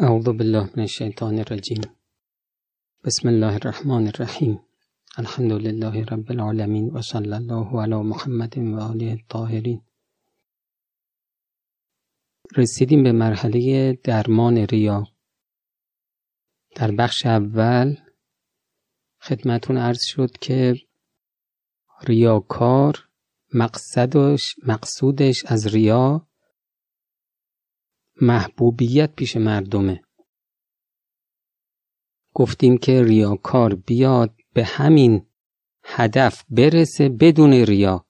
اعوذ بالله من الشیطان الرجیم بسم الله الرحمن الرحیم الحمد لله رب العالمین و صلی الله علی محمد و آله الطاهرین رسیدیم به مرحله درمان ریا. در بخش اول خدمتون عرض شد که ریاکار مقصدش مقصودش از ریا محبوبیت پیش مردمه. گفتیم که ریاکار بیاد به همین هدف برسه بدون ریا.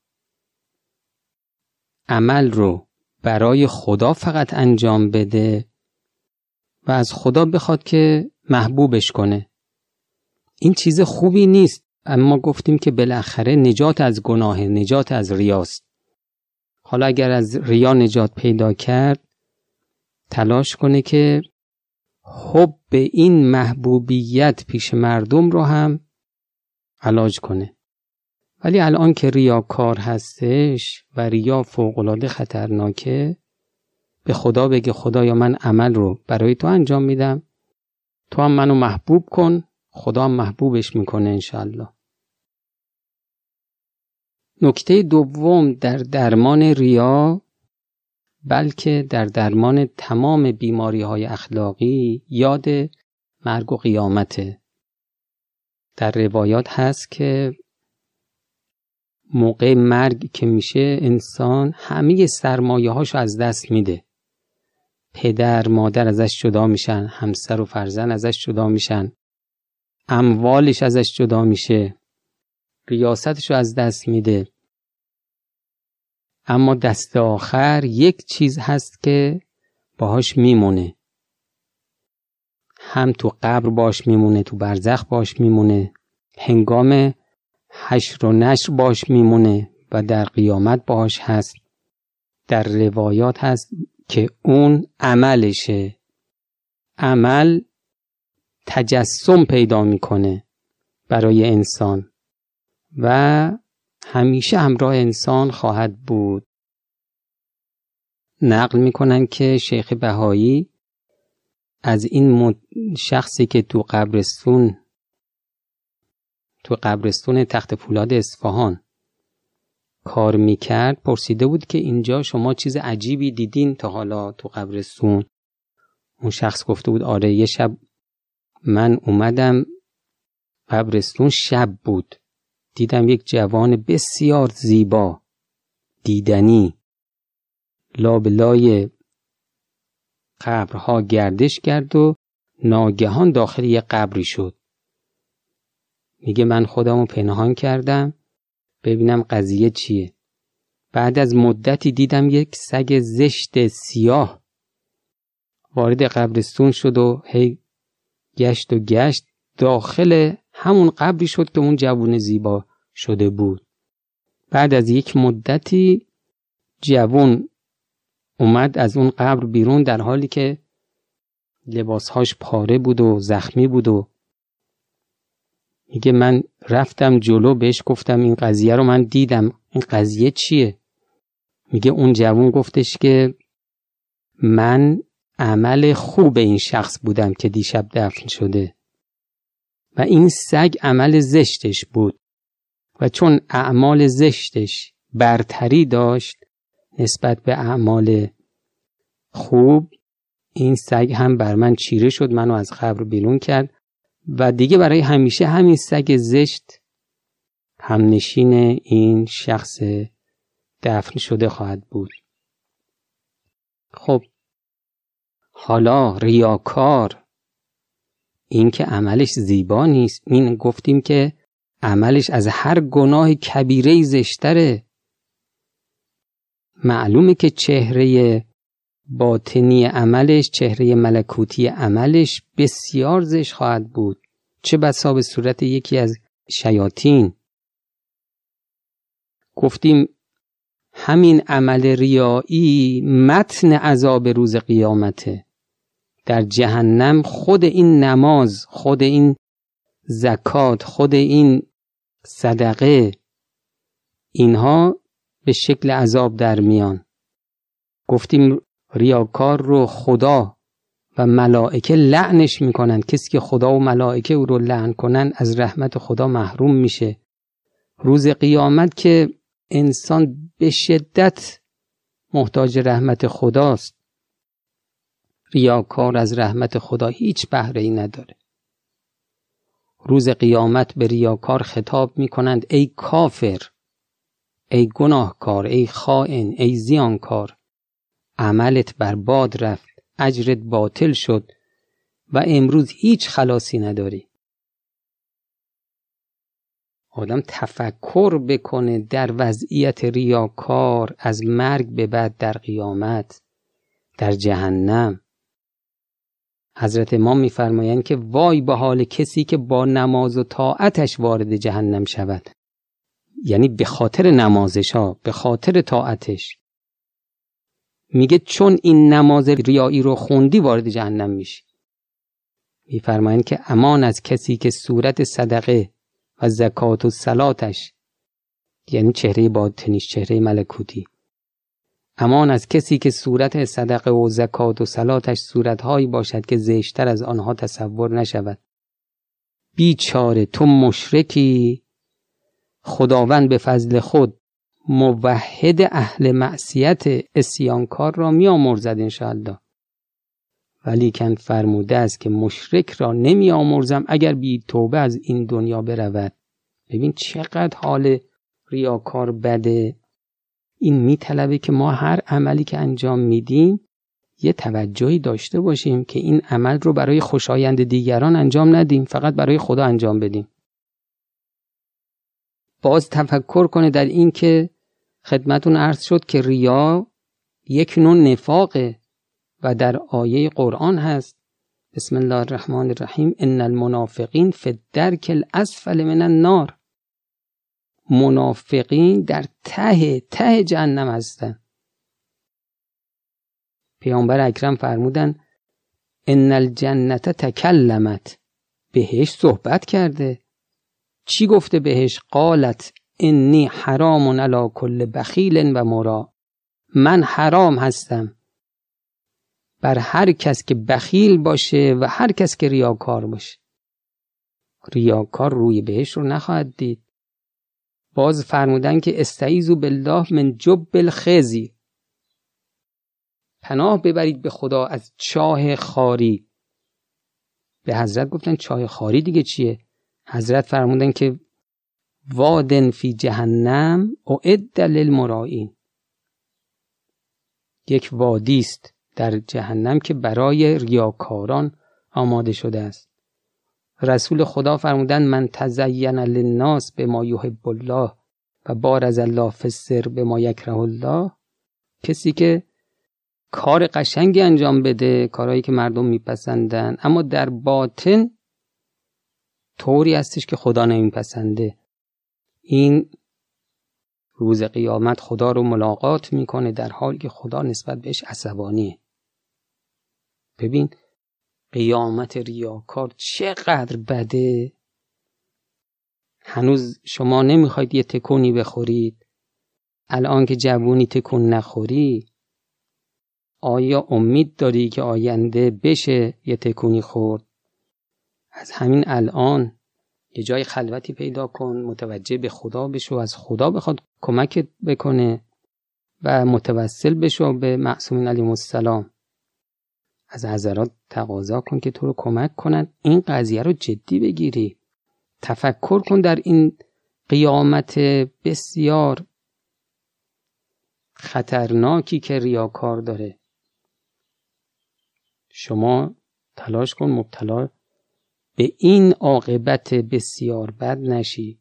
عمل رو برای خدا فقط انجام بده و از خدا بخواد که محبوبش کنه. این چیز خوبی نیست اما گفتیم که بالاخره نجات از گناه نجات از ریاست. حالا اگر از ریا نجات پیدا کرد تلاش کنه که حب این محبوبیت پیش مردم رو هم علاج کنه. ولی الان که ریاکار هستش و ریا فوقالعاده خطرناکه به خدا بگه خدایا من عمل رو برای تو انجام میدم. تو هم منو محبوب کن. خدا هم محبوبش می‌کنه انشالله نکته دوم در درمان ریا بلکه در درمان تمام بیماری های اخلاقی یاد مرگ و قیامته. در روایات هست که موقع مرگ که میشه انسان همه سرمایه هاشو از دست میده. پدر مادر ازش جدا میشن همسر و فرزند ازش جدا میشن اموالش ازش جدا میشه ریاستشو از دست میده. اما دست آخر یک چیز هست که باهاش میمونه. هم تو قبر باش میمونه تو برزخ باش میمونه. هنگام حشر و نشر باش میمونه و در قیامت باش هست. در روایات هست که اون عملشه. عمل تجسم پیدا می‌کنه برای انسان و همیشه همراه انسان خواهد بود. نقل می‌کنن که شیخ بهایی از این شخصی که تو قبرستون تو قبرستون تخت فولاد اصفهان کار می‌کرد پرسیده بود که اینجا شما چیز عجیبی دیدین تا حالا تو قبرستون. اون شخص گفته بود آره یه شب من اومدم قبرستون شب بود. دیدم یک جوان بسیار زیبا دیدنی. لابلای قبرها گردش کرد و ناگهان داخل یک قبری شد. میگه من خودمو پنهان کردم ببینم قضیه چیه. بعد از مدتی دیدم یک سگ زشت سیاه وارد قبرستون شد و هی گشت و گشت داخل همون قبری شد که اون جوون زیبا. شده بود. بعد از یک مدتی جوون اومد از اون قبر بیرون در حالی که لباسهاش پاره بود و زخمی بود و میگه من رفتم جلو بهش گفتم این قضیه رو من دیدم. این قضیه چیه؟ میگه اون جوون گفتش که من عمل خوب این شخص بودم که دیشب دفن شده و این سگ عمل زشتش بود. و چون اعمال زشتش برتری داشت نسبت به اعمال خوب این سگ هم بر من چیره شد منو از قبر بیرون کرد و دیگه برای همیشه همین سگ زشت همنشین این شخص دفن شده خواهد بود. خب حالا ریاکار این که عملش زیبا نیست. این گفتیم که عملش از هر گناه کبیره زشتره. معلومه که چهره باطنی عملش چهره ملکوتی عملش بسیار زشت خواهد بود. چه بسا به صورت یکی از شیاطین. گفتیم همین عمل ریایی متن عذاب روز قیامته. در جهنم خود این نماز خود این زکات خود این صدقه. اینها به شکل عذاب در میان. گفتیم ریاکار رو خدا و ملائکه لعنش می‌کنند کسی که خدا و ملائکه او رو لعن کنن از رحمت خدا محروم میشه. روز قیامت که انسان به شدت محتاج رحمت خداست. ریاکار از رحمت خدا هیچ بهره ای نداره. روز قیامت به ریاکار خطاب می کنند ای کافر ای گناهکار ای خائن ای زیانکار عملت برباد رفت اجرت باطل شد و امروز هیچ خلاصی نداری. آدم تفکر بکنه در وضعیت ریاکار از مرگ به بعد در قیامت در جهنم. حضرت امام میفرمایند که وای به حال کسی که با نماز و طاعتش وارد جهنم شود. یعنی به خاطر نمازش ها به خاطر طاعتش. میگه چون این نماز ریایی رو خوندی وارد جهنم میشی. میفرمایند که امان از کسی که صورت صدقه و زکات و سلاتش یعنی چهره باطنیش چهره ملکوتی. امان از کسی که صورت صدقه و زکات و سلاتش صورتهایی باشد که زشتر از آنها تصور نشود. بیچاره تو مشرکی؟ خداوند به فضل خود موحد اهل معصیت اسیانکار را می آمرزد انشاءالله. ولیکن فرموده است که مشرک را نمی آمرزم اگر بی توبه از این دنیا برود. ببین چقدر حال ریاکار بده. این میطلبه که ما هر عملی که انجام میدیم یه توجهی داشته باشیم که این عمل رو برای خوشایند دیگران انجام ندیم فقط برای خدا انجام بدیم. باز تفکر کنه در این که خدمتون عرض شد که ریا یک نوع نفاقه و در آیه قرآن هست. بسم الله الرحمن الرحیم. ان المنافقین فی الدرک الاسفل من النار. منافقین در ته ته جهنم هستن. پیامبر اکرم فرمودن ان الجنت تکلمت. بهش صحبت کرده. چی گفته بهش؟ قالت انی حرام علی کل بخیل و مرا. من حرام هستم. بر هر کس که بخیل باشه و هر کس که ریاکار باشه. ریاکار روی بهش رو نخواهد دید. باز فرمودن که استعیزو بالله من جب الخزی پناه ببرید به خدا از چاه خاری. به حضرت گفتن چاه خاری دیگه چیه؟ حضرت فرمودن که وادن فی جهنم اعد للمرائین. یک وادی است در جهنم که برای ریاکاران آماده شده است. رسول خدا فرمودن من تزین للناس به ما یحب الله و بار از الله فسر به ما یکره الله. کسی که کار قشنگی انجام بده کارهایی که مردم میپسندن اما در باطن طوری هستش که خدا نمیپسنده. این روز قیامت خدا رو ملاقات می‌کنه در حالی که خدا نسبت بهش عصبانیه. ببین قیامت ریاکار چقدر بده؟ هنوز شما نمی‌خواید یه تکونی بخورید. الان که جوونی تکون نخوری آیا امید داری که آینده بشه یه تکونی خورد؟ از همین الان یه جای خلوتی پیدا کن متوجه به خدا بشو از خدا بخواد کمکت بکنه و متوسل بشو به معصومین علیهم السلام. از حضرات تقاضا کن که تو رو کمک کنند این قضیه رو جدی بگیری. تفکر کن در این قیامت بسیار خطرناکی که ریاکار داره. شما تلاش کن مبتلا به این عاقبت بسیار بد نشی.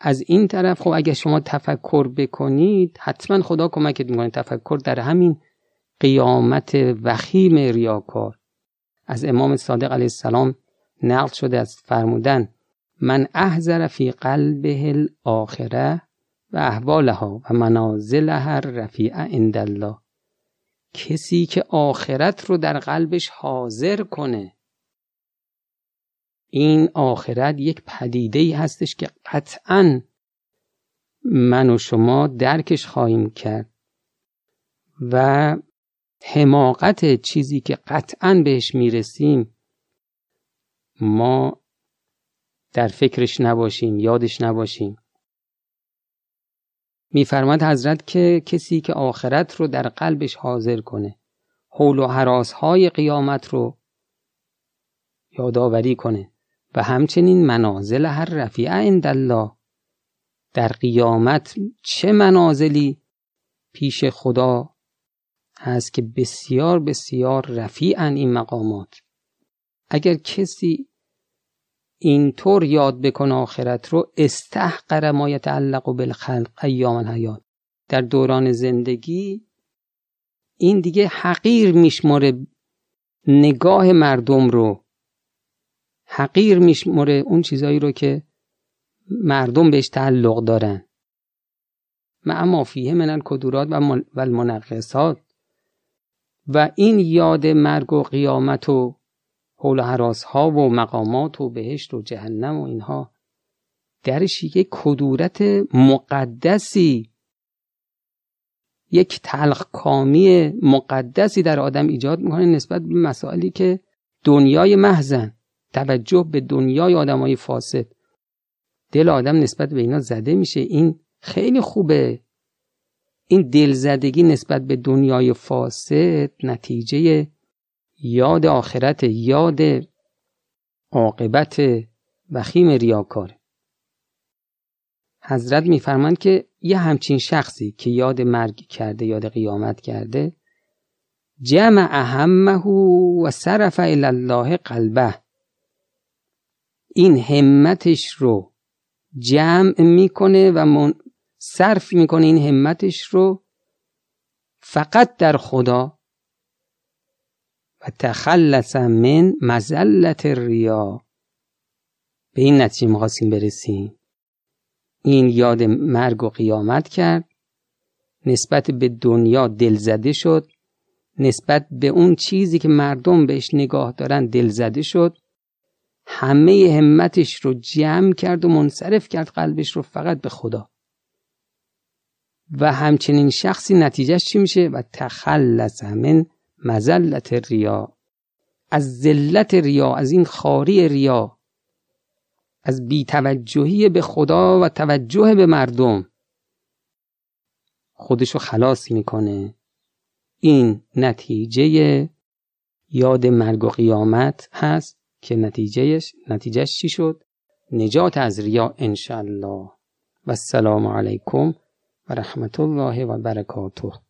از این طرف خب اگه شما تفکر بکنید حتما خدا کمکت می‌کنه. تفکر در همین قیامت وخیم ریاکار. از امام صادق علیه السلام نقل شده از فرمودن من احذر فی قلبه الاخره و احوالها و منازلها رفیع عند الله. کسی که آخرت رو در قلبش حاضر کنه. این آخرت یک پدیده ای هستش که قطعا من و شما درکش خواهیم کرد. و حماقت چیزی که قطعا بهش می‌رسیم ما در فکرش نباشیم یادش نباشیم. میفرماد حضرت که کسی که آخرت رو در قلبش حاضر کنه حول و حراس های قیامت رو یادآوری کنه و همچنین منازل هر رفیع عند الله. در قیامت چه منازلی پیش خدا هست که بسیار بسیار رفیعن این مقامات. اگر کسی اینطور یاد بکنه آخرت رو استحقر ما یتعلق بالخلق ایام الحیات. در دوران زندگی این دیگه حقیر میشمره نگاه مردم رو. حقیر میشمره اون چیزایی رو که مردم بهش تعلق دارن. ما فیه من الکدورات و المنقصات. و این یاد مرگ و قیامت و حول حراس ها و مقامات و بهشت و جهنم و اینها درش یک کدورت مقدسی یک تلخ کامی مقدسی در آدم ایجاد می‌کنه نسبت به مسائلی که دنیای محزن توجه به دنیای آدمای فاسد. دل آدم نسبت به اینا زده میشه. این خیلی خوبه. این دلزدگی نسبت به دنیای فاسد نتیجه یاد آخرت یاد عاقبت وخیم ریاکاره حضرت میفرمند که یه همچین شخصی که یاد مرگ کرده یاد قیامت کرده جمع اهمه و صرف الله قلبه. این همتش رو جمع می‌کنه و من صرف می‌کنه این همتش رو فقط در خدا و تخلص من مزلت ریا به این نتیجه می‌خواستیم برسیم. این یاد مرگ و قیامت کرد. نسبت به دنیا دلزده شد. نسبت به اون چیزی که مردم بهش نگاه دارن دلزده شد. همه همتش رو جمع کرد و منصرف کرد قلبش رو فقط به خدا. و همچنین شخصی نتیجهش چی میشه؟ و تخلص من مزلت ریا از ذلت ریا از این خاری ریا از بیتوجهی به خدا و توجه به مردم. خودشو خلاص می‌کنه. این نتیجه یاد مرگ و قیامت هست که نتیجهش نتیجهش چی شد؟ نجات از ریا انشالله و السلام علیکم و رحمت الله و برکاته.